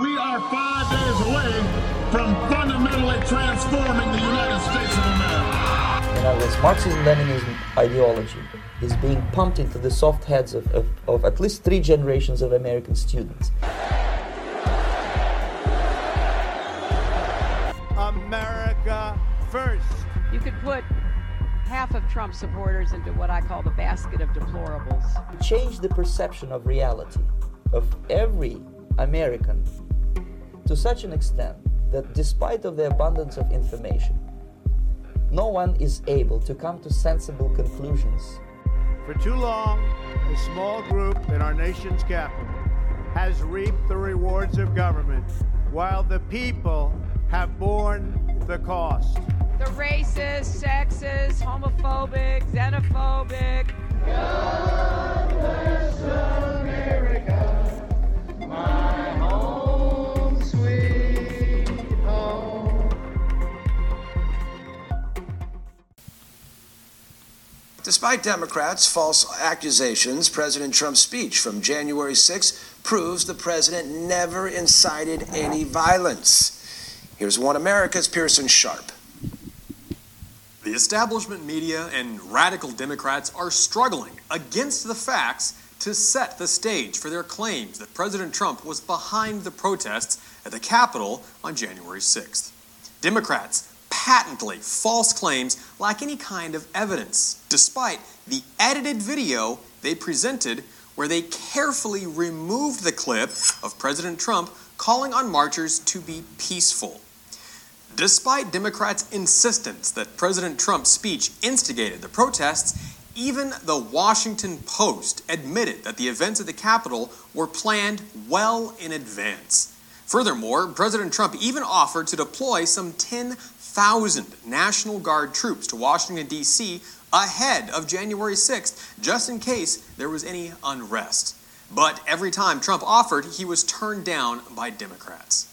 We are five days away from fundamentally transforming the United States of America. In other words, Marxism-Leninism ideology is being pumped into the soft heads of, of, of at least three generations of American students. America first. You could put half of Trump supporters into what I call the basket of deplorables. Change the perception of reality of every American to such an extent that despite of the abundance of information, no one is able to come to sensible conclusions. For too long, a small group in our nation's capital has reaped the rewards of government while the people have borne the cost. The racist, sexist, homophobic, xenophobic. God Despite Democrats' false accusations, President Trump's speech from January 6 proves the president never incited any violence. Here's One America's Pearson Sharp. The establishment media and radical Democrats are struggling against the facts to set the stage for their claims that President Trump was behind the protests at the Capitol on January 6th. Democrats patently false claims lack any kind of evidence, despite the edited video they presented where they carefully removed the clip of President Trump calling on marchers to be peaceful. Despite Democrats' insistence that President Trump's speech instigated the protests, even the Washington Post admitted that the events at the Capitol were planned well in advance. Furthermore, President Trump even offered to deploy some 10,000 National Guard troops to Washington, D.C. ahead of January 6th, just in case there was any unrest. But every time Trump offered, he was turned down by Democrats.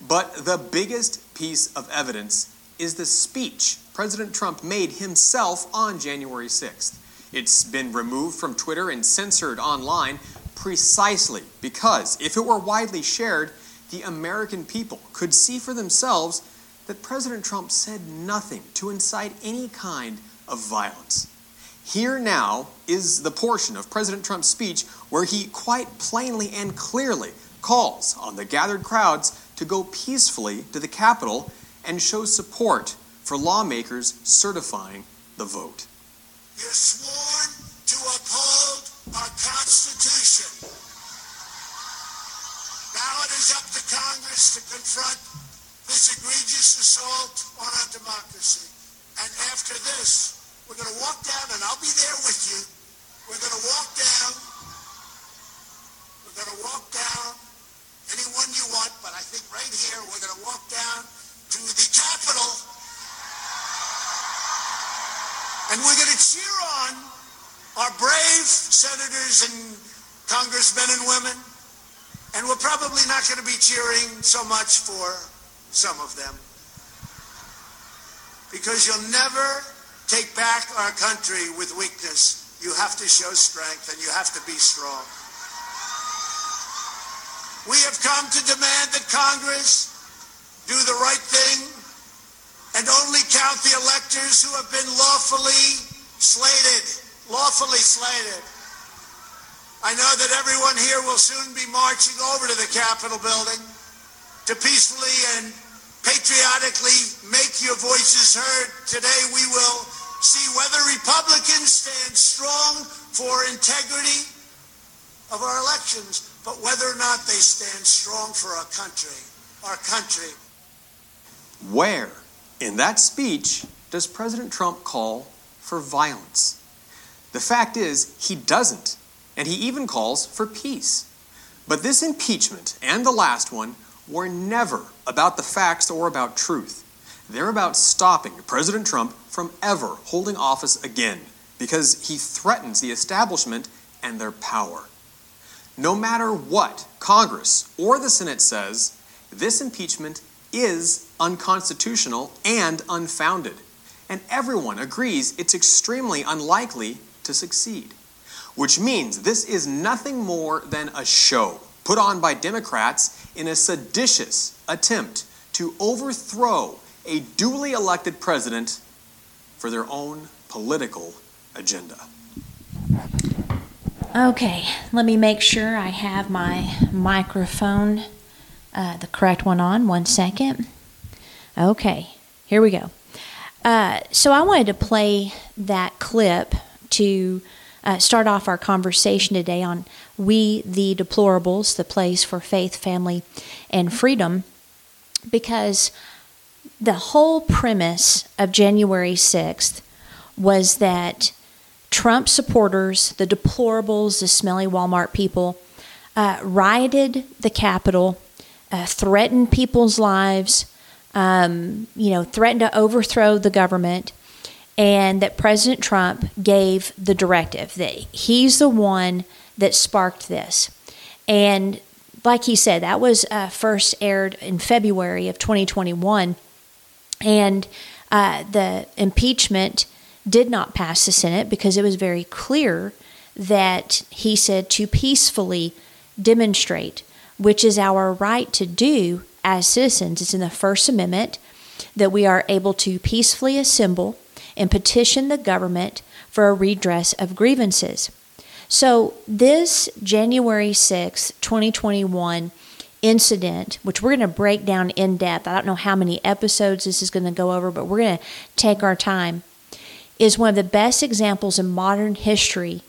But the biggest piece of evidence is the speech President Trump made himself on January 6th. It's been removed from Twitter and censored online precisely because if it were widely shared, the American people could see for themselves that President Trump said nothing to incite any kind of violence. Here now is the portion of President Trump's speech where he quite plainly and clearly calls on the gathered crowds to go peacefully to the Capitol and show support for lawmakers certifying the vote. You're sworn so much for some of them. Because you'll never take back our country with weakness. You have to show strength and you have to be strong. We have come to demand that Congress do the right thing and only count the electors who have been lawfully slated, lawfully slated. I know that everyone here will soon be marching over to the Capitol building to peacefully and patriotically make your voices heard. Today we will see whether Republicans stand strong for integrity of our elections, but whether or not they stand strong for our country, our country. Where in that speech does President Trump call for violence? The fact is, he doesn't, and he even calls for peace. But this impeachment and the last one were never about the facts or about truth. They're about stopping President Trump from ever holding office again because he threatens the establishment and their power. No matter what Congress or the Senate says, this impeachment is unconstitutional and unfounded. And everyone agrees it's extremely unlikely to succeed. Which means this is nothing more than a show put on by Democrats in a seditious attempt to overthrow a duly elected president for their own political agenda. Okay, let me make sure I have my microphone, uh, the correct one on. One second. Okay, here we go. Uh, so I wanted to play that clip to uh, start off our conversation today on We the Deplorables, the place for faith, family, and freedom, because the whole premise of January 6th was that Trump supporters, the deplorables, the smelly Walmart people, uh, rioted the Capitol, uh, threatened people's lives, um, you know, threatened to overthrow the government, and that President Trump gave the directive that he's the one that sparked this. And like he said, that was uh, first aired in February of 2021, and uh, the impeachment did not pass the Senate because it was very clear that he said to peacefully demonstrate, which is our right to do as citizens. It's in the First Amendment that we are able to peacefully assemble and petition the government for a redress of grievances. So, this January 6, 2021 incident, which we're going to break down in depth, I don't know how many episodes this is going to go over, but we're going to take our time is one of the best examples in modern history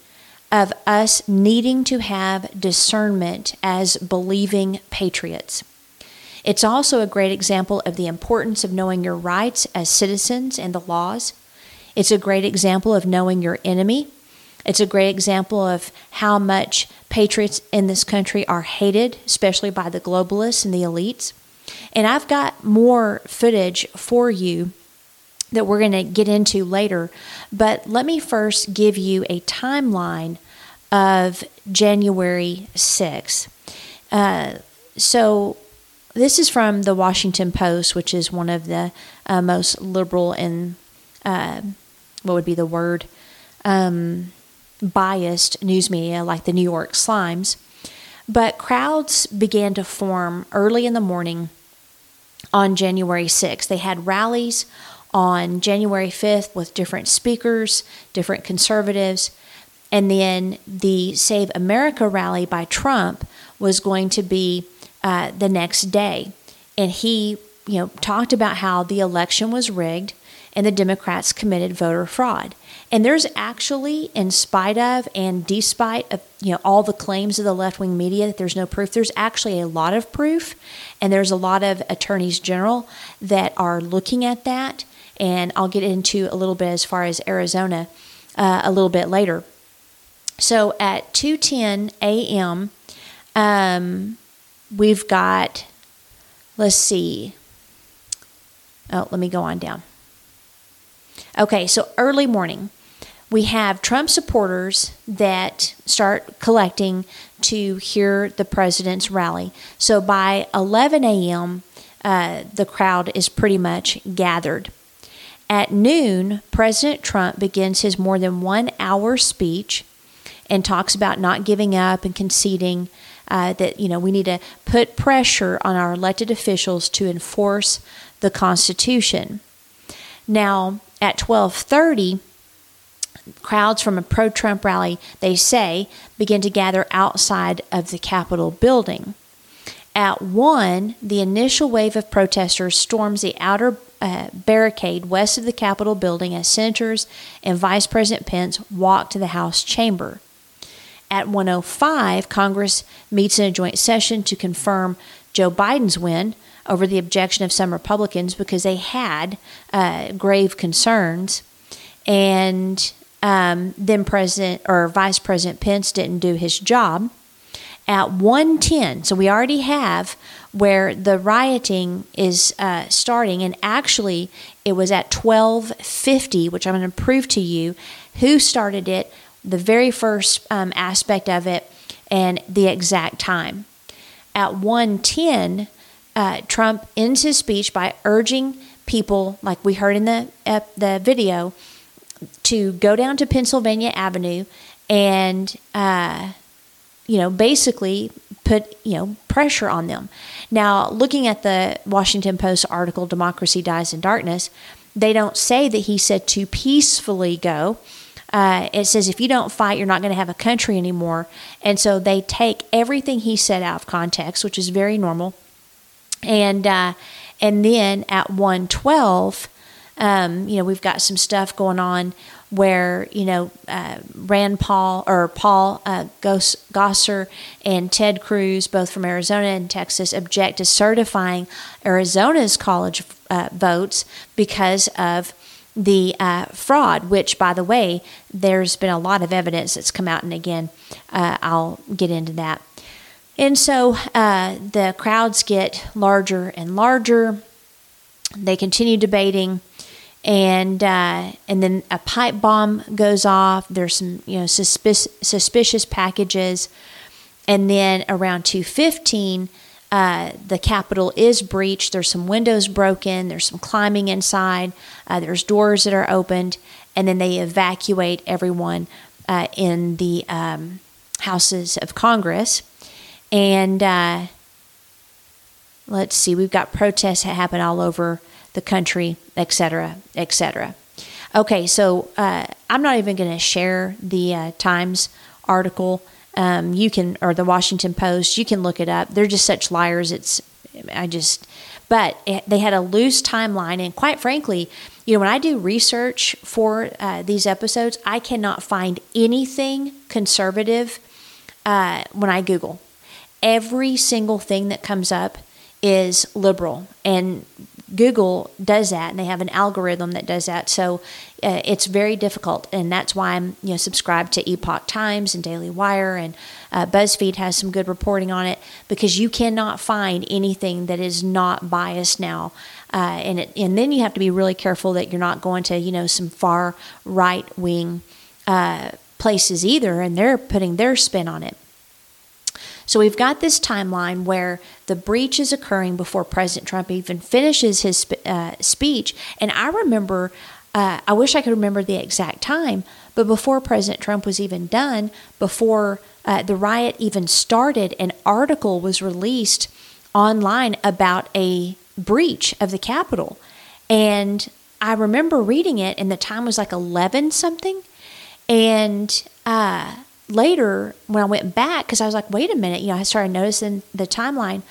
of us needing to have discernment as believing patriots. It's also a great example of the importance of knowing your rights as citizens and the laws. It's a great example of knowing your enemy. It's a great example of how much patriots in this country are hated, especially by the globalists and the elites. And I've got more footage for you that we're going to get into later. But let me first give you a timeline of January 6th. Uh, so, this is from the Washington Post, which is one of the uh, most liberal and uh, what would be the word? Um, biased news media like the New York Slimes. But crowds began to form early in the morning on January 6th. They had rallies on January 5th with different speakers, different conservatives. And then the Save America rally by Trump was going to be uh, the next day. And he, you know, talked about how the election was rigged and the Democrats committed voter fraud. And there's actually, in spite of and despite of you know all the claims of the left wing media that there's no proof, there's actually a lot of proof, and there's a lot of attorneys general that are looking at that and I'll get into a little bit as far as Arizona uh, a little bit later. So at 2:10 a.m., um, we've got. Let's see. Oh, let me go on down. Okay, so early morning, we have Trump supporters that start collecting to hear the president's rally. So by 11 a.m., uh, the crowd is pretty much gathered. At noon, President Trump begins his more than one hour speech and talks about not giving up and conceding. Uh, that you know we need to put pressure on our elected officials to enforce the Constitution. Now at 12:30, crowds from a pro-Trump rally, they say, begin to gather outside of the Capitol building. At 1, the initial wave of protesters storms the outer uh, barricade west of the Capitol building as senators and Vice President Pence walk to the House chamber. At 105, Congress meets in a joint session to confirm Joe Biden's win over the objection of some Republicans because they had uh, grave concerns. And um, then President or Vice President Pence didn't do his job. At 110, so we already have where the rioting is uh, starting, and actually it was at 1250, which I'm going to prove to you who started it, the very first um, aspect of it, and the exact time. At 110, uh, Trump ends his speech by urging people, like we heard in the uh, the video, to go down to Pennsylvania Avenue and, uh, you know, basically put you know pressure on them. Now, looking at the Washington Post article, "Democracy Dies in Darkness," they don't say that he said to peacefully go. Uh, it says if you don't fight, you're not going to have a country anymore. And so they take everything he said out of context, which is very normal. And uh, and then at 112, um, you know, we've got some stuff going on where you know uh, Rand Paul or Paul uh, Gosar and Ted Cruz, both from Arizona and Texas, object to certifying Arizona's college uh, votes because of the uh, fraud. Which, by the way, there's been a lot of evidence that's come out, and again, uh, I'll get into that. And so uh, the crowds get larger and larger. They continue debating and uh, and then a pipe bomb goes off. There's some you know suspicious suspicious packages, and then around two fifteen, uh, the Capitol is breached. There's some windows broken. There's some climbing inside. Uh, there's doors that are opened, and then they evacuate everyone uh, in the um, houses of Congress. And uh, let's see, we've got protests that happen all over the country, etc., etc. Okay, so uh, I'm not even going to share the uh, Times article. Um, you can, or the Washington Post, you can look it up. They're just such liars. It's, I just, but it, they had a loose timeline. And quite frankly, you know, when I do research for uh, these episodes, I cannot find anything conservative uh, when I Google. Every single thing that comes up is liberal. And Google does that, and they have an algorithm that does that. So uh, it's very difficult, and that's why I'm you know subscribed to Epoch Times and Daily Wire, and uh, BuzzFeed has some good reporting on it because you cannot find anything that is not biased now. Uh, and it, and then you have to be really careful that you're not going to you know some far right wing uh, places either, and they're putting their spin on it. So we've got this timeline where the breach is occurring before President Trump even finishes his uh, speech. And I remember, uh, I wish I could remember the exact time, but before President Trump was even done, before uh, the riot even started, an article was released online about a breach of the Capitol. And I remember reading it, and the time was like 11 something. And uh, later when I went back, because I was like, wait a minute, you know, I started noticing the timeline.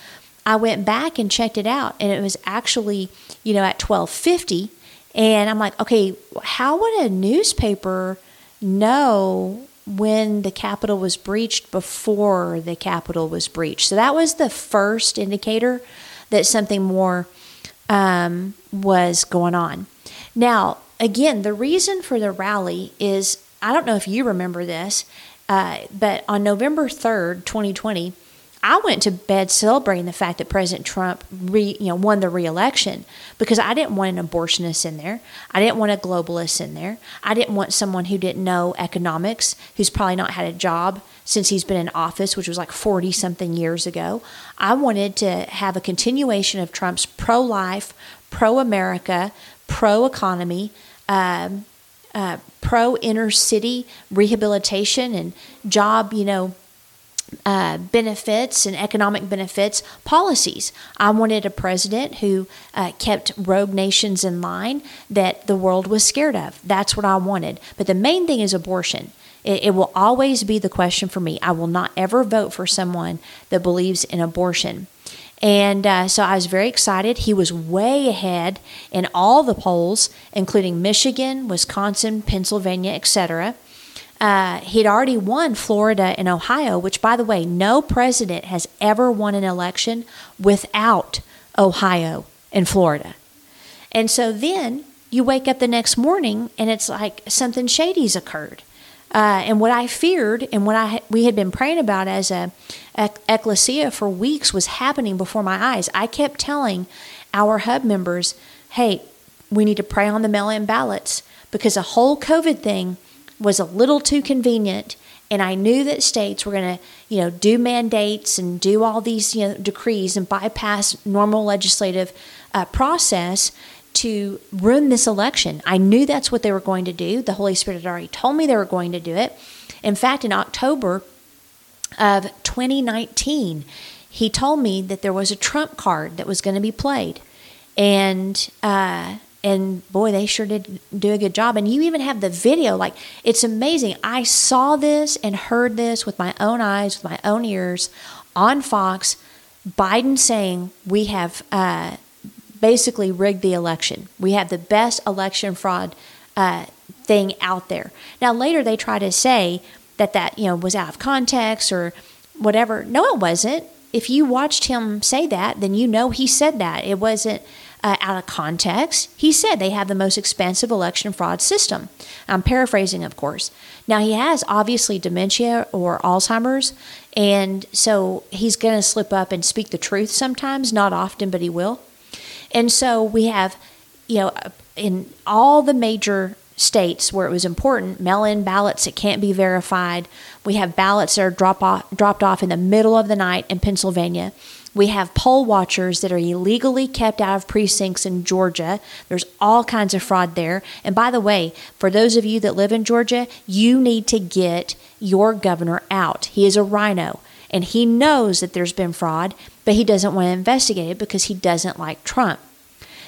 I went back and checked it out, and it was actually, you know, at twelve fifty. And I'm like, okay, how would a newspaper know when the Capitol was breached before the Capitol was breached? So that was the first indicator that something more um, was going on. Now, again, the reason for the rally is I don't know if you remember this. Uh, but on November 3rd, 2020, I went to bed celebrating the fact that President Trump re, you know, won the reelection because I didn't want an abortionist in there. I didn't want a globalist in there. I didn't want someone who didn't know economics, who's probably not had a job since he's been in office, which was like 40 something years ago. I wanted to have a continuation of Trump's pro life, pro America, pro economy. Um, uh, pro inner city rehabilitation and job, you know, uh, benefits and economic benefits policies. I wanted a president who uh, kept rogue nations in line that the world was scared of. That's what I wanted. But the main thing is abortion. It, it will always be the question for me. I will not ever vote for someone that believes in abortion. And uh, so I was very excited. He was way ahead in all the polls, including Michigan, Wisconsin, Pennsylvania, etc. Uh, he'd already won Florida and Ohio, which, by the way, no president has ever won an election without Ohio and Florida. And so then you wake up the next morning and it's like something shady's occurred. Uh, and what I feared and what I we had been praying about as a, a ecclesia for weeks was happening before my eyes. I kept telling our hub members, "Hey, we need to pray on the mail-in ballots because the whole COVID thing was a little too convenient." And I knew that states were going to, you know, do mandates and do all these, you know, decrees and bypass normal legislative uh, process to ruin this election. I knew that's what they were going to do. The Holy Spirit had already told me they were going to do it. In fact, in October of 2019, he told me that there was a trump card that was going to be played, and uh, and boy, they sure did do a good job. And you even have the video. Like it's amazing. I saw this and heard this with my own eyes, with my own ears, on Fox. Biden saying we have uh, basically rigged the election. We have the best election fraud uh, thing out there. Now later they try to say that that you know was out of context or whatever. No, it wasn't. If you watched him say that, then you know he said that. It wasn't uh, out of context. He said they have the most expensive election fraud system. I'm paraphrasing, of course. Now, he has obviously dementia or Alzheimer's, and so he's going to slip up and speak the truth sometimes, not often, but he will. And so we have, you know, in all the major states where it was important, mail in ballots that can't be verified. We have ballots that are drop off, dropped off in the middle of the night in Pennsylvania. We have poll watchers that are illegally kept out of precincts in Georgia. There's all kinds of fraud there. And by the way, for those of you that live in Georgia, you need to get your governor out. He is a RINO and he knows that there's been fraud, but he doesn't want to investigate it because he doesn't like Trump.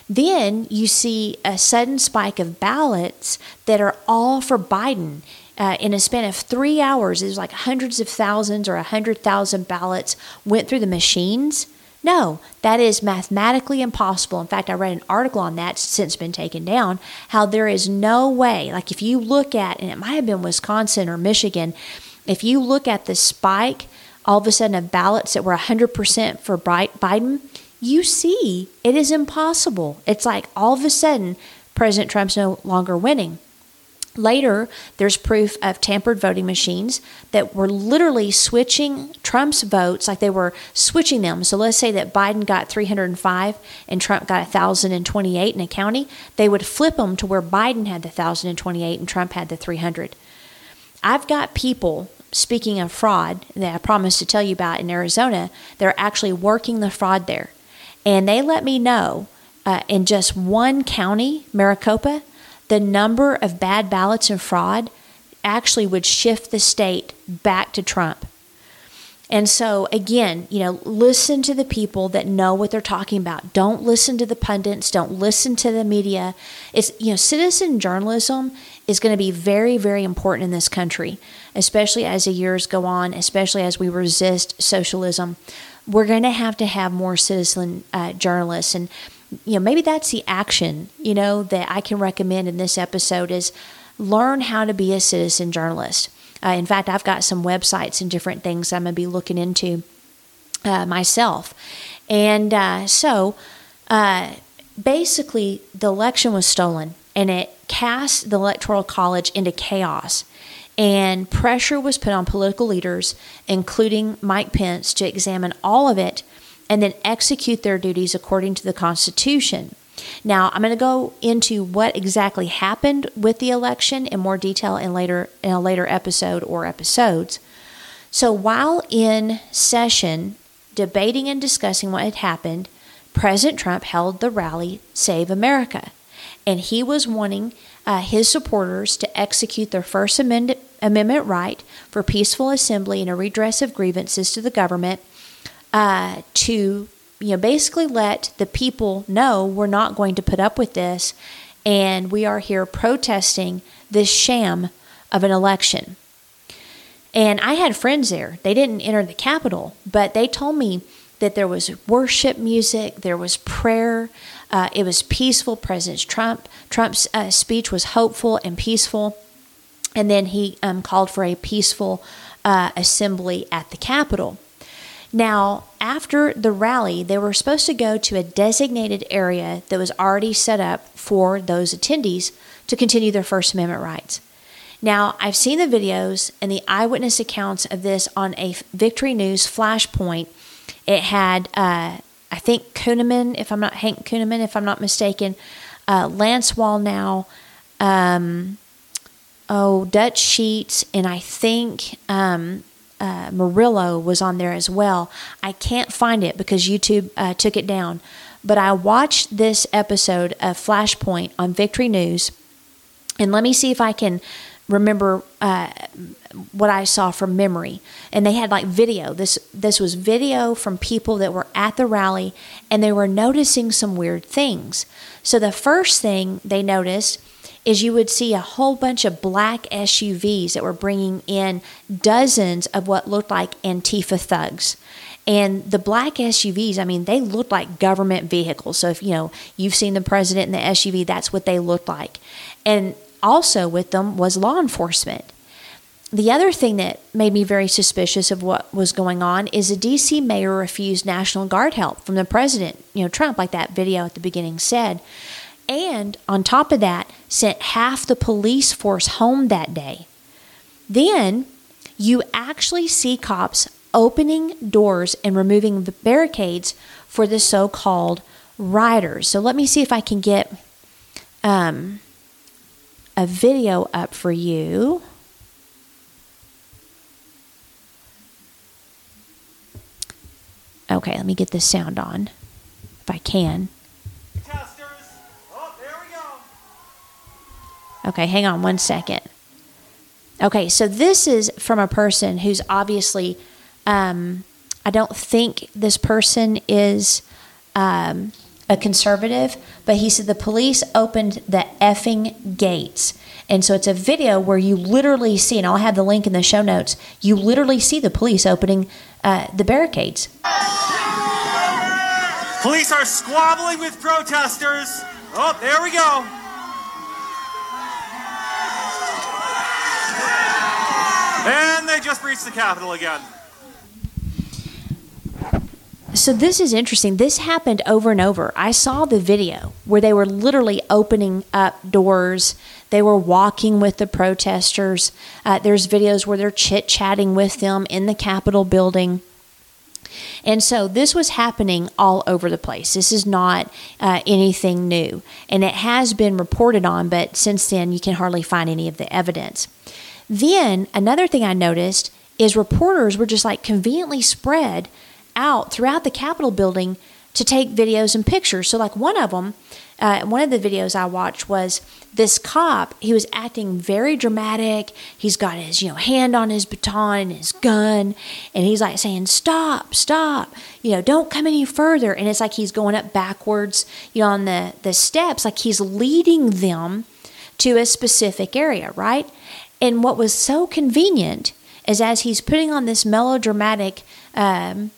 Then you see a sudden spike of ballots that are all for Biden. Uh, in a span of three hours, it was like hundreds of thousands or a hundred thousand ballots went through the machines. No, that is mathematically impossible. In fact, I read an article on that since been taken down. How there is no way, like if you look at, and it might have been Wisconsin or Michigan, if you look at the spike all of a sudden of ballots that were 100% for Biden, you see it is impossible. It's like all of a sudden President Trump's no longer winning. Later, there's proof of tampered voting machines that were literally switching Trump's votes, like they were switching them. So let's say that Biden got 305 and Trump got 1,028 in a county. They would flip them to where Biden had the 1,028 and Trump had the 300. I've got people, speaking of fraud, that I promised to tell you about in Arizona, they're actually working the fraud there. And they let me know uh, in just one county, Maricopa, the number of bad ballots and fraud actually would shift the state back to Trump. And so, again, you know, listen to the people that know what they're talking about. Don't listen to the pundits. Don't listen to the media. It's, you know, citizen journalism is going to be very, very important in this country, especially as the years go on, especially as we resist socialism we're going to have to have more citizen uh, journalists and you know maybe that's the action you know that i can recommend in this episode is learn how to be a citizen journalist uh, in fact i've got some websites and different things i'm going to be looking into uh, myself and uh, so uh, basically the election was stolen and it cast the electoral college into chaos and pressure was put on political leaders, including Mike Pence, to examine all of it and then execute their duties according to the Constitution. Now, I'm going to go into what exactly happened with the election in more detail in later in a later episode or episodes. So, while in session debating and discussing what had happened, President Trump held the rally Save America, and he was wanting uh, his supporters to execute their First Amendment Amendment right for peaceful assembly and a redress of grievances to the government uh, to you know basically let the people know we're not going to put up with this and we are here protesting this sham of an election. And I had friends there. They didn't enter the Capitol, but they told me that there was worship music, there was prayer, uh, it was peaceful. President Trump Trump's uh, speech was hopeful and peaceful and then he um, called for a peaceful uh, assembly at the Capitol. Now, after the rally, they were supposed to go to a designated area that was already set up for those attendees to continue their First Amendment rights. Now, I've seen the videos and the eyewitness accounts of this on a Victory News flashpoint. It had, uh, I think, Kunneman, if I'm not Hank Kunneman, if I'm not mistaken, uh, Lance Wallnau, um, oh, Dutch Sheets, and I think um, uh, Murillo was on there as well. I can't find it because YouTube uh, took it down. But I watched this episode of Flashpoint on Victory News, and let me see if I can remember uh, what I saw from memory, and they had like video. This this was video from people that were at the rally, and they were noticing some weird things. So the first thing they noticed is you would see a whole bunch of black SUVs that were bringing in dozens of what looked like Antifa thugs. And the black SUVs, I mean, they looked like government vehicles. So if you know you've seen the president in the SUV, that's what they looked like. And also with them was law enforcement. The other thing that made me very suspicious of what was going on is the DC mayor refused National Guard help from the president, you know, Trump, like that video at the beginning said. And on top of that, sent half the police force home that day. Then you actually see cops opening doors and removing the barricades for the so called rioters. So let me see if I can get um, a video up for you. Okay, let me get the sound on if I can. Okay, hang on one second. Okay, so this is from a person who's obviously, um, I don't think this person is um, a conservative, but he said the police opened the effing gates. And so it's a video where you literally see, and I'll have the link in the show notes, you literally see the police opening uh, the barricades. Police are squabbling with protesters. Oh, there we go. And they just breached the Capitol again. So this is interesting. This happened over and over. I saw the video where they were literally opening up doors. They were walking with the protesters. Uh, there's videos where they're chit chatting with them in the Capitol building. And so this was happening all over the place. This is not uh, anything new. And it has been reported on, but since then you can hardly find any of the evidence. Then another thing I noticed is reporters were just like conveniently spread out throughout the Capitol building to take videos and pictures. So, like one of them, uh, one of the videos I watched was this cop. He was acting very dramatic. He's got his you know hand on his baton and his gun, and he's like saying, "Stop, stop! You know, don't come any further." And it's like he's going up backwards, you know, on the the steps, like he's leading them to a specific area, right? And what was so convenient is as he's putting on this melodramatic. Um,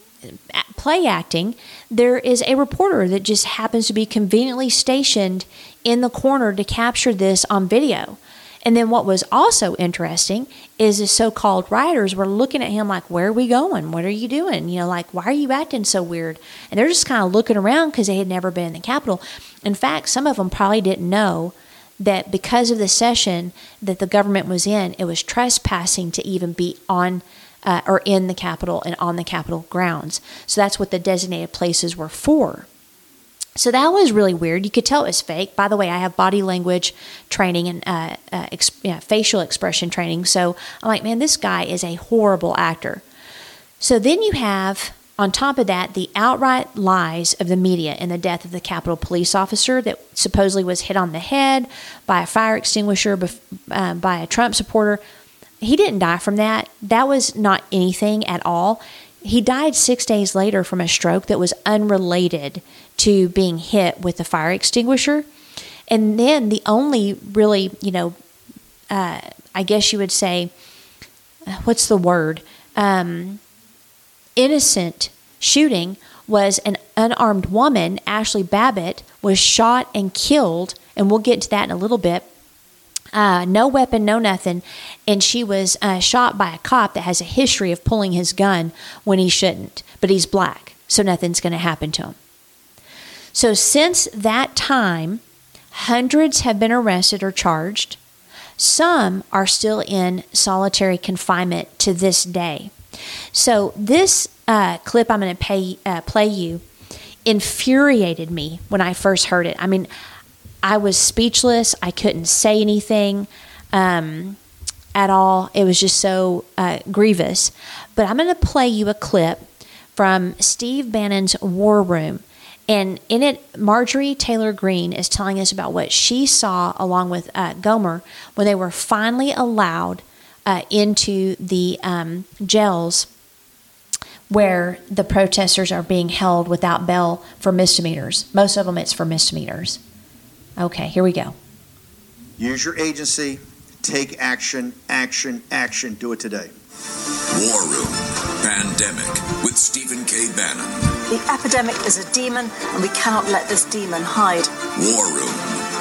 play acting, there is a reporter that just happens to be conveniently stationed in the corner to capture this on video. And then what was also interesting is the so-called rioters were looking at him like, "Where are we going? What are you doing? You know, like why are you acting so weird?" And they're just kind of looking around because they had never been in the Capitol. In fact, some of them probably didn't know that because of the session that the government was in, it was trespassing to even be on uh, or in the Capitol and on the Capitol grounds. So that's what the designated places were for. So that was really weird. You could tell it was fake. By the way, I have body language training and uh, uh, yeah, facial expression training. So I'm like, man, this guy is a horrible actor. So then you have, on top of that, the outright lies of the media in the death of the Capitol police officer that supposedly was hit on the head by a fire extinguisher uh, by a Trump supporter he didn't die from that. That was not anything at all. He died six days later from a stroke that was unrelated to being hit with the fire extinguisher. And then the only really, you know, uh, I guess you would say, uh, what's the word? Um, innocent shooting was an unarmed woman, Ashley Babbitt, was shot and killed. And we'll get to that in a little bit uh, no weapon, no nothing. And she was uh, shot by a cop that has a history of pulling his gun when he shouldn't. But he's black, so nothing's going to happen to him. So since that time, hundreds have been arrested or charged. Some are still in solitary confinement to this day. So this uh, clip I'm going to uh, play you infuriated me when I first heard it. I mean, I was speechless. I couldn't say anything um, at all. It was just so uh, grievous. But I'm going to play you a clip from Steve Bannon's War Room. And in it, Marjorie Taylor Greene is telling us about what she saw along with uh, Gohmert when they were finally allowed uh, into the um, jails where the protesters are being held without bail for misdemeanors. Most of them, it's for misdemeanors. Okay, here we go. Use your agency, take action, action, action. Do it today. War Room Pandemic with Stephen K. Bannon. The epidemic is a demon, and we cannot let this demon hide. War Room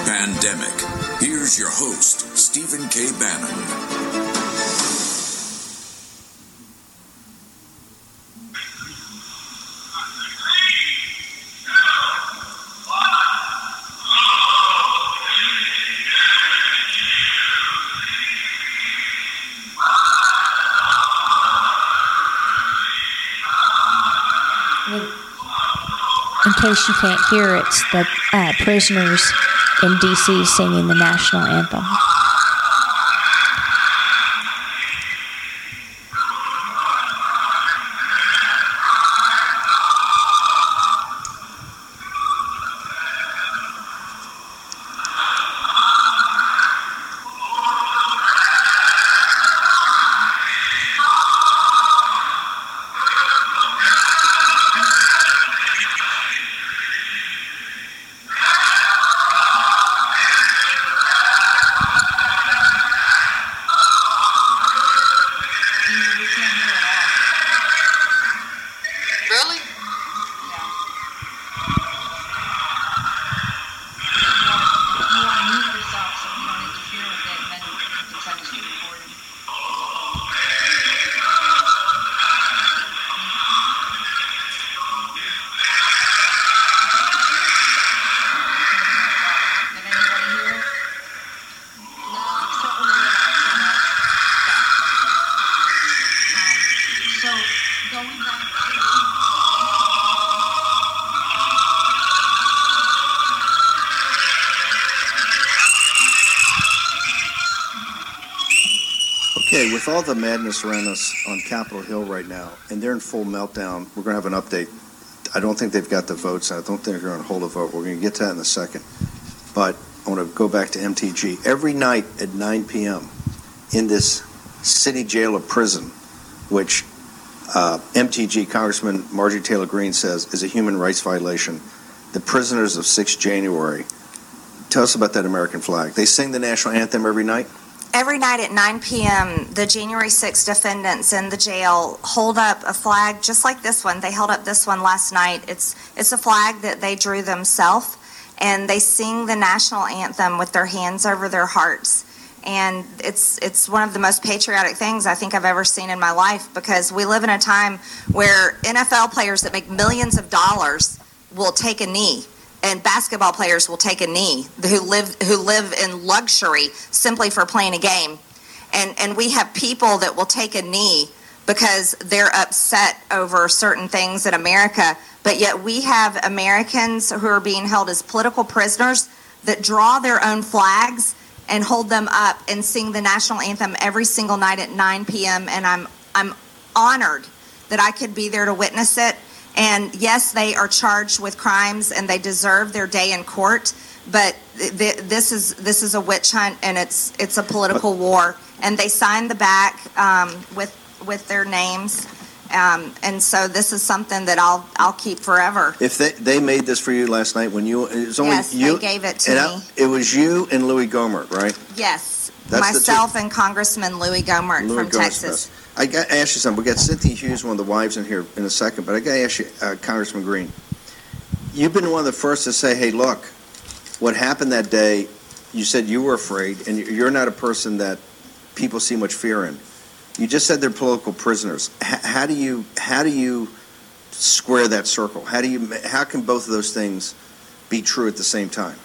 Pandemic. Here's your host, Stephen K. Bannon. Case you can't hear, it's the uh, prisoners in D.C. singing the national anthem. With all the madness around us on Capitol Hill right now, and they're in full meltdown, we're going to have an update. I don't think they've got the votes. and I don't think they're going to hold a vote. We're going to get to that in a second. But I want to go back to MTG. Every night at 9 p.m. in this city jail or prison, which uh, MTG Congressman Marjorie Taylor Greene says is a human rights violation, the prisoners of 6 January. Tell us about that American flag. They sing the national anthem every night. Every night at 9 p.m., the January 6 defendants in the jail hold up a flag just like this one. They held up this one last night. It's it's a flag that they drew themselves, and they sing the national anthem with their hands over their hearts. And it's it's one of the most patriotic things I think I've ever seen in my life because we live in a time where NFL players that make millions of dollars will take a knee and basketball players will take a knee who live who live in luxury simply for playing a game. And and we have people that will take a knee because they're upset over certain things in America. But yet we have Americans who are being held as political prisoners that draw their own flags and hold them up and sing the national anthem every single night at 9 p.m. and I'm I'm honored that I could be there to witness it and yes, they are charged with crimes and they deserve their day in court. But th- th- this is this is a witch hunt and it's it's a political war. And they signed the back um, with with their names. Um, and so this is something that I'll I'll keep forever. If they they made this for you last night when you it was only Yes, they you gave it to and I- me. it was you and Louis Gohmert, right? Yes, That's myself and Congressman Louis Gohmert Louis from Gohmert's Texas. best. I got to ask you something. We got Cynthia Hughes, one of the wives, in here in a second, but I got to ask you, uh, Congressman Greene. You've been one of the first to say, "Hey, look, what happened that day." You said you were afraid, and you're not a person that people see much fear in. You just said they're political prisoners. H- how do you how do you square that circle? How do you how can both of those things be true at the same time?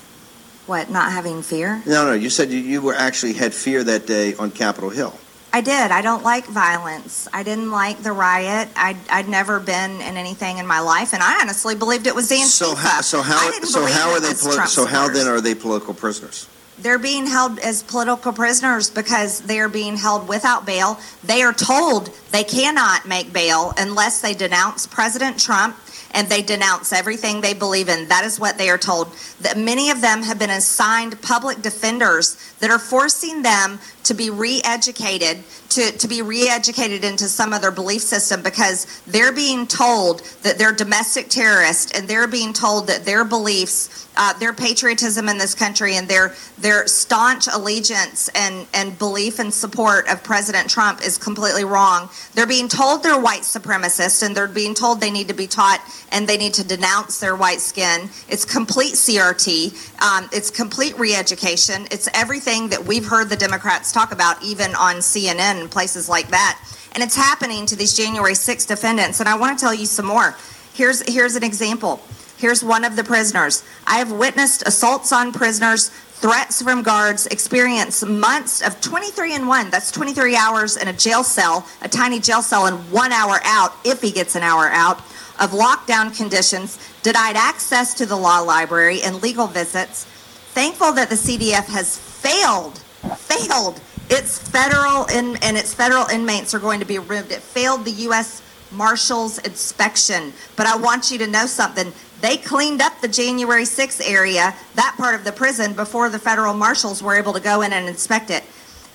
What? Not having fear? No, no. You said you, you were actually had fear that day on Capitol Hill. I did. I don't like violence. I didn't like the riot. I'd, I'd never been in anything in my life, and I honestly believed it was Antifa. So how so how so how are they poli- so how then are they political prisoners? They're being held as political prisoners because they are being held without bail. They are told they cannot make bail unless they denounce President Trump and they denounce everything they believe in. That is what they are told. That many of them have been assigned public defenders that are forcing them to be re-educated to, to be re-educated into some other belief system because they're being told that they're domestic terrorists and they're being told that their beliefs uh, their patriotism in this country and their their staunch allegiance and and belief and support of President Trump is completely wrong. They're being told they're white supremacists and they're being told they need to be taught and they need to denounce their white skin. It's complete CRT. Um, it's complete re-education. It's everything that we've heard the Democrats talk about, even on CNN and places like that. And it's happening to these January 6 defendants. And I want to tell you some more. Here's here's an example. Here's one of the prisoners. I have witnessed assaults on prisoners, threats from guards, experience months of 23 and 1. That's 23 hours in a jail cell, a tiny jail cell, and one hour out, if he gets an hour out, of lockdown conditions, denied access to the law library, and legal visits. Thankful that the CDF has failed, failed. Its federal in, and its federal inmates are going to be removed. It failed the U.S. Marshals inspection. But I want you to know something. They cleaned up the January 6th area, that part of the prison, before the federal marshals were able to go in and inspect it.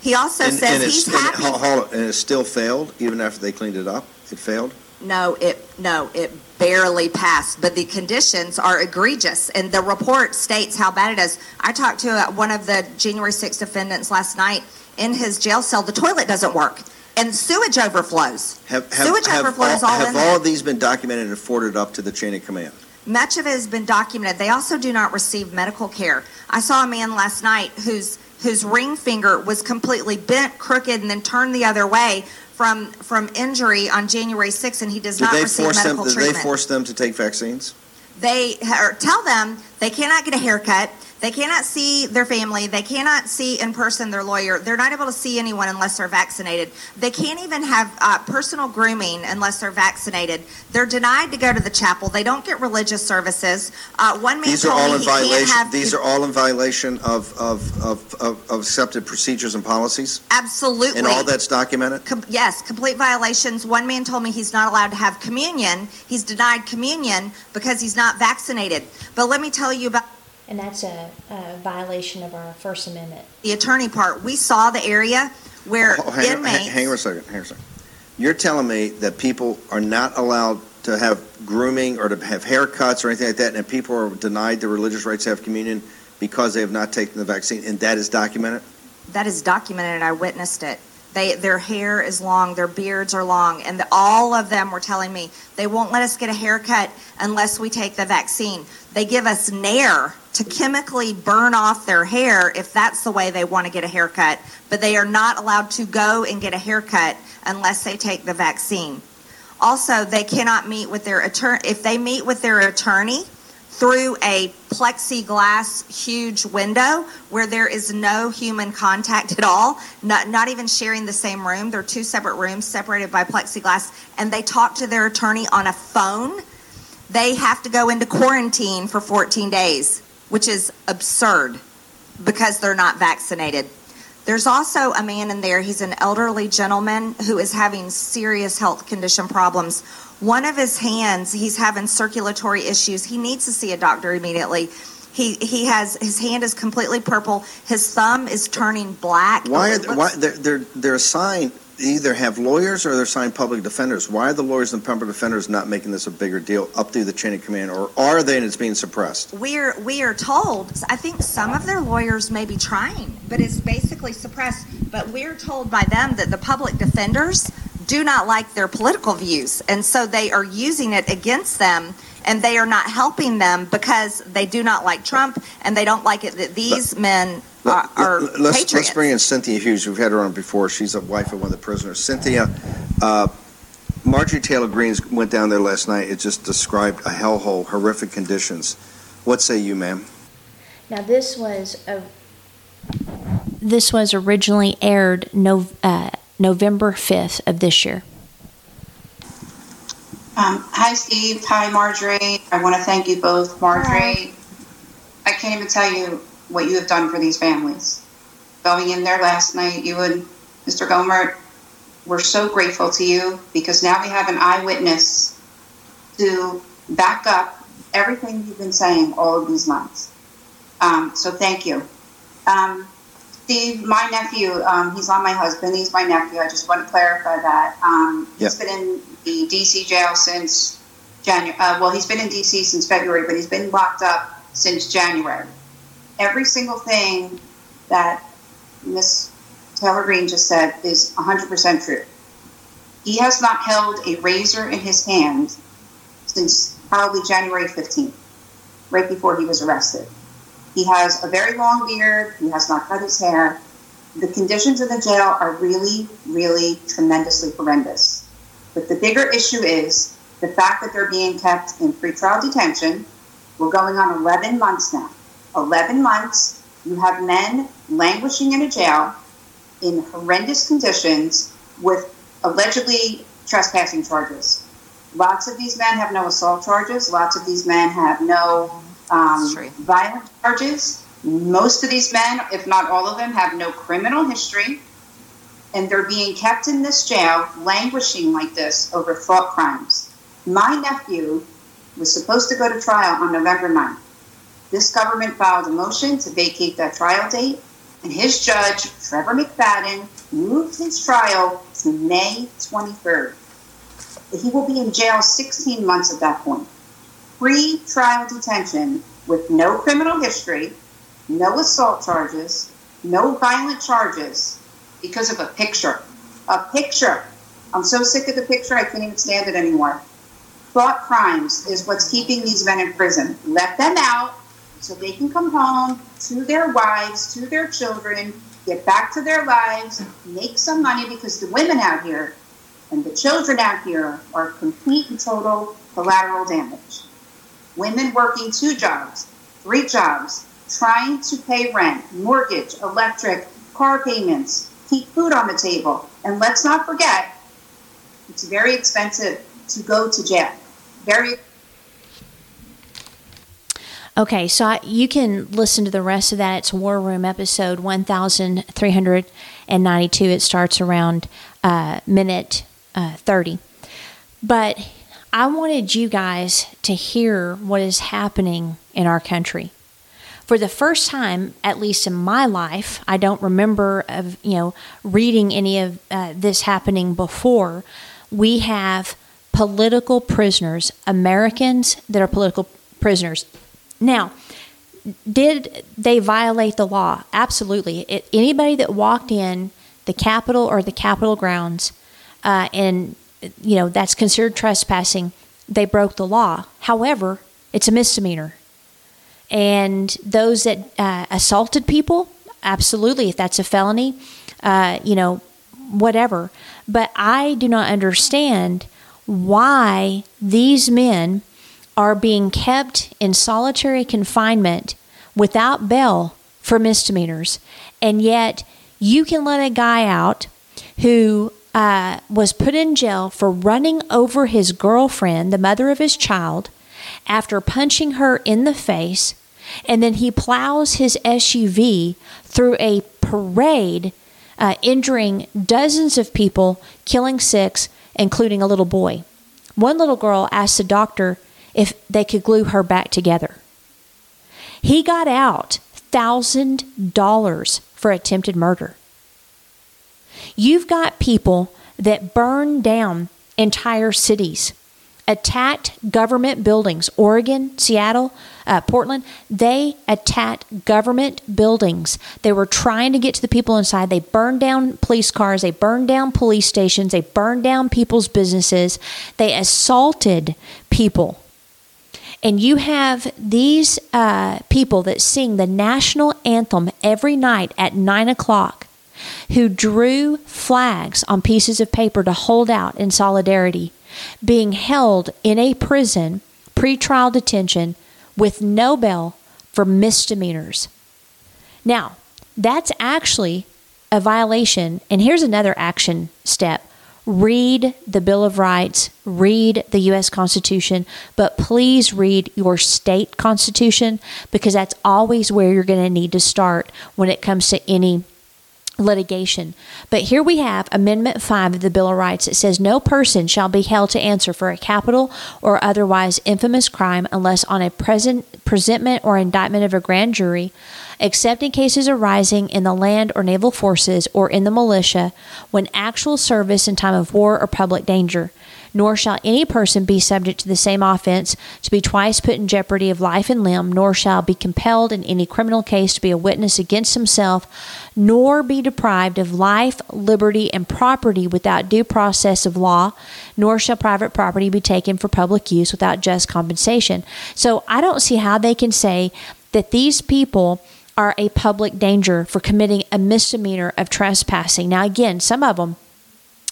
He also And- says and he's and it- happy. hold- hold And it still failed, even after they cleaned it up? It failed? No, it no, it barely passed, but the conditions are egregious, and the report states how bad it is. I talked to uh, one of the January 6th defendants last night in his jail cell. The toilet doesn't work, and sewage overflows. Have, have, Sewage have overflows all, all have all of these been documented and forwarded up to the chain of command? Much of it has been documented. They also do not receive medical care. I saw a man last night whose whose ring finger was completely bent, crooked, and then turned the other way from from injury on January 6th, and he does Did not they receive force them? medical Did treatment. they force them to take vaccines? they or tell them they cannot get a haircut they cannot see their family they cannot see in person their lawyer they're not able to see anyone unless they're vaccinated they can't even have uh, personal grooming unless they're vaccinated they're denied to go to the chapel they don't get religious services uh, one man These are told all me in he can't violation. have These are all in violation of of, of, of, of accepted procedures and policies, absolutely and all that's documented. Com- yes, complete violations. One man told me he's not allowed to have communion. He's denied communion because he's not vaccinated. But let me tell you about And that's a, a violation of our First Amendment. the attorney part. We saw the area where Oh, hang, on, inmates. hang, hang on a second. Hang on a second. You're telling me that people are not allowed to have grooming or to have haircuts or anything like that, and people are denied the religious rights to have communion because they have not taken the vaccine, and that is documented? that is documented. and I witnessed it. They, their hair is long, their beards are long, and the, all of them were telling me they won't let us get a haircut unless we take the vaccine. They give us Nair to chemically burn off their hair if that's the way they want to get a haircut, but they are not allowed to go and get a haircut unless they take the vaccine. Also, they cannot meet with their attorney. If they meet with their attorney through a plexiglass huge window where there is no human contact at all, not, not even sharing the same room, they're two separate rooms separated by plexiglass, and they talk to their attorney on a phone, they have to go into quarantine for 14 days, which is absurd because they're not vaccinated. There's also a man in there, he's an elderly gentleman who is having serious health condition problems. One of his hands, he's having circulatory issues. He needs to see a doctor immediately. He he has his hand is completely purple. His thumb is turning black. Why? Are, looks- why they're, they're they're assigned either have lawyers or they're assigned public defenders. Why are the lawyers and public defenders not making this a bigger deal up through the chain of command, or are they and it's being suppressed? We're we are told. I think some of their lawyers may be trying, but it's basically suppressed. But we're told by them that the public defenders do not like their political views, and so they are using it against them. And they are not helping them because they do not like Trump, and they don't like it that these men are, are Let- let's, patriots. let's bring in Cynthia Hughes. We've had her on before. She's a wife of one of the prisoners. Cynthia, uh, Marjorie Taylor Greene went down there last night. It just described a hellhole, horrific conditions. What say you, ma'am? Now this was a this was originally aired no, uh, November fifth of this year. Um, hi, Steve. Hi, Marjorie. I want to thank you both. Marjorie, I can't even tell you what you have done for these families. Going in there last night, you and Mr. Gohmert, we're so grateful to you because now we have an eyewitness to back up everything you've been saying all of these months. Um, so thank you. Um, Steve, my nephew, um, he's not my husband, he's my nephew. I just want to clarify that. Um, He's Yep. been in the DC jail since January. Uh, well, he's been in DC since February, but he's been locked up since January. Every single thing that Miss Taylor Greene just said is 100% true. He has not held a razor in his hand since probably January 15th, right before he was arrested. He has a very long beard. He has not cut his hair. The conditions in the jail are really, really tremendously horrendous. But the bigger issue is the fact that they're being kept in pretrial detention. We're going on 11 months now. 11 months. You have men languishing in a jail in horrendous conditions with allegedly trespassing charges. Lots of these men have no assault charges. Lots of these men have no um, violent charges. Most of these men, if not all of them, have no criminal history. And they're being kept in this jail, languishing like this over thought crimes. My nephew was supposed to go to trial on November 9th. This government filed a motion to vacate that trial date, and his judge, Trevor McFadden, moved his trial to May 23rd. He will be in jail 16 months at that point. Pre trial detention with no criminal history, no assault charges, no violent charges because of a picture. A picture. I'm so sick of the picture, I can't even stand it anymore. Thought crimes is what's keeping these men in prison. Let them out so they can come home to their wives, to their children, get back to their lives, make some money because the women out here and the children out here are complete and total collateral damage. Women working two jobs, three jobs, trying to pay rent, mortgage, electric, car payments, keep food on the table. And let's not forget, it's very expensive to go to jail. Very Okay, so I, you can listen to the rest of that. It's War Room episode 1392. It starts around uh, minute uh, 30. But I wanted you guys to hear what is happening in our country. For the first time, at least in my life, I don't remember of you know reading any of uh, this happening before. We have political prisoners, Americans that are political prisoners. Now, did they violate the law? Absolutely. It, anybody that walked in the Capitol or the Capitol grounds, uh, and you know that's considered trespassing, they broke the law. However, it's a misdemeanor. And those that uh, assaulted people, absolutely, if that's a felony, uh, you know, whatever. But I do not understand why these men are being kept in solitary confinement without bail for misdemeanors. And yet, you can let a guy out who uh, was put in jail for running over his girlfriend, the mother of his child, after punching her in the face. And then he plows his SUV through a parade, uh, injuring dozens of people, killing six, including a little boy. One little girl asked the doctor if they could glue her back together. He got out $1,000 for attempted murder. You've got people that burn down entire cities, attacked government buildings. Oregon, Seattle, uh, Portland, they attacked government buildings. They were trying to get to the people inside. They burned down police cars, they burned down police stations, they burned down people's businesses, they assaulted people. And you have these uh, people that sing the national anthem every night at nine o'clock who drew flags on pieces of paper to hold out in solidarity, being held in a prison, pretrial detention, with no bail for misdemeanors. Now, that's actually a violation. And here's another action step read the Bill of Rights, read the U.S. Constitution, but please read your state constitution because that's always where you're going to need to start when it comes to any litigation. But here we have Amendment 5 of the Bill of Rights. It says no person shall be held to answer for a capital or otherwise infamous crime unless on a present presentment or indictment of a grand jury, except in cases arising in the land or naval forces or in the militia when actual service in time of war or public danger nor shall any person be subject to the same offense to be twice put in jeopardy of life and limb, nor shall be compelled in any criminal case to be a witness against himself, nor be deprived of life, liberty, and property without due process of law, nor shall private property be taken for public use without just compensation. So I don't see how they can say that these people are a public danger for committing a misdemeanor of trespassing. Now, again, some of them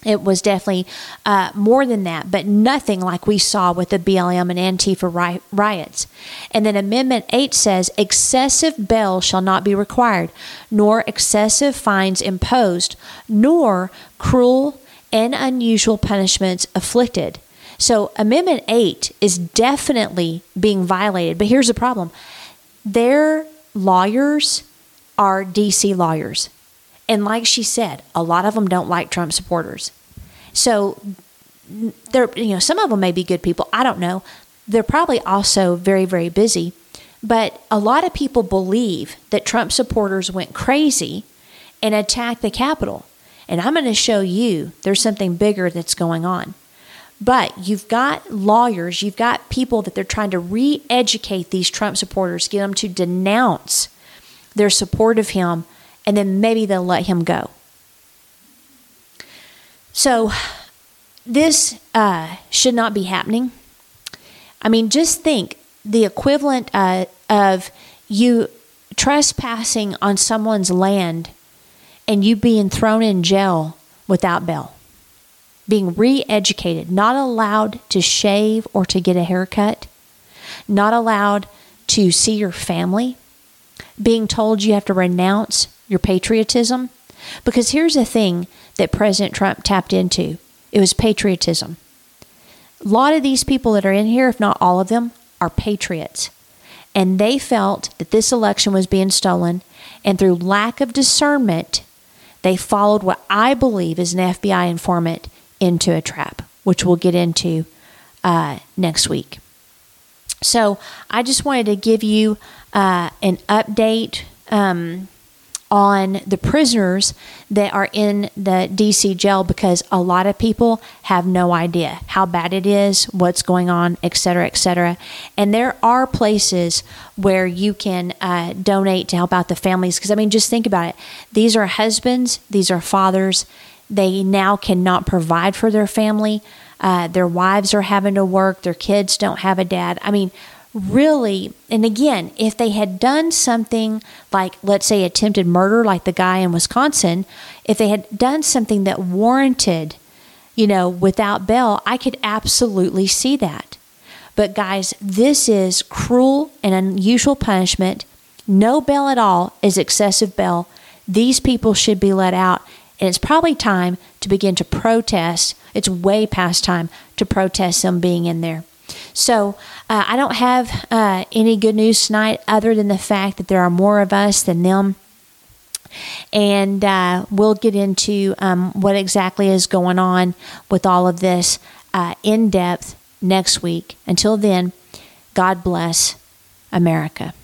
it was definitely uh, more than that, but nothing like we saw with the BLM and Antifa ri- riots. And then Amendment 8 says excessive bail shall not be required, nor excessive fines imposed, nor cruel and unusual punishments afflicted. So Amendment 8 is definitely being violated. But here's the problem their lawyers are DC lawyers. And like she said, a lot of them don't like Trump supporters. So they're you know some of them may be good people. I don't know. They're probably also very very busy. But a lot of people believe that Trump supporters went crazy and attacked the Capitol. And I'm going to show you there's something bigger that's going on. But you've got lawyers, you've got people that they're trying to re educate these Trump supporters, get them to denounce their support of him and then maybe they'll let him go. So, this uh, should not be happening. I mean, just think the equivalent uh, of you trespassing on someone's land and you being thrown in jail without bail, being re educated, not allowed to shave or to get a haircut, not allowed to see your family, being told you have to renounce your patriotism. Because here's the thing that President Trump tapped into it was patriotism. A lot of these people that are in here, if not all of them, are patriots. And they felt that this election was being stolen, and through lack of discernment, they followed what I believe is an FBI informant into a trap, which we'll get into uh, next week. So I just wanted to give you uh, an update. Um, on the prisoners that are in the DC jail because a lot of people have no idea how bad it is, what's going on, et cetera, et cetera. And there are places where you can uh, donate to help out the families because, I mean, just think about it. These are husbands, these are fathers. They now cannot provide for their family. Uh, their wives are having to work, their kids don't have a dad. I mean, really, and again, if they had done something like, let's say, attempted murder, like the guy in Wisconsin, if they had done something that warranted, you know, without bail, I could absolutely see that. But guys, this is cruel and unusual punishment. No bail at all is excessive bail. These people should be let out. And it's probably time to begin to protest. It's way past time to protest them being in there. So uh, I don't have uh, any good news tonight other than the fact that there are more of us than them. And uh, we'll get into um, what exactly is going on with all of this uh, in depth next week. Until then, God bless America.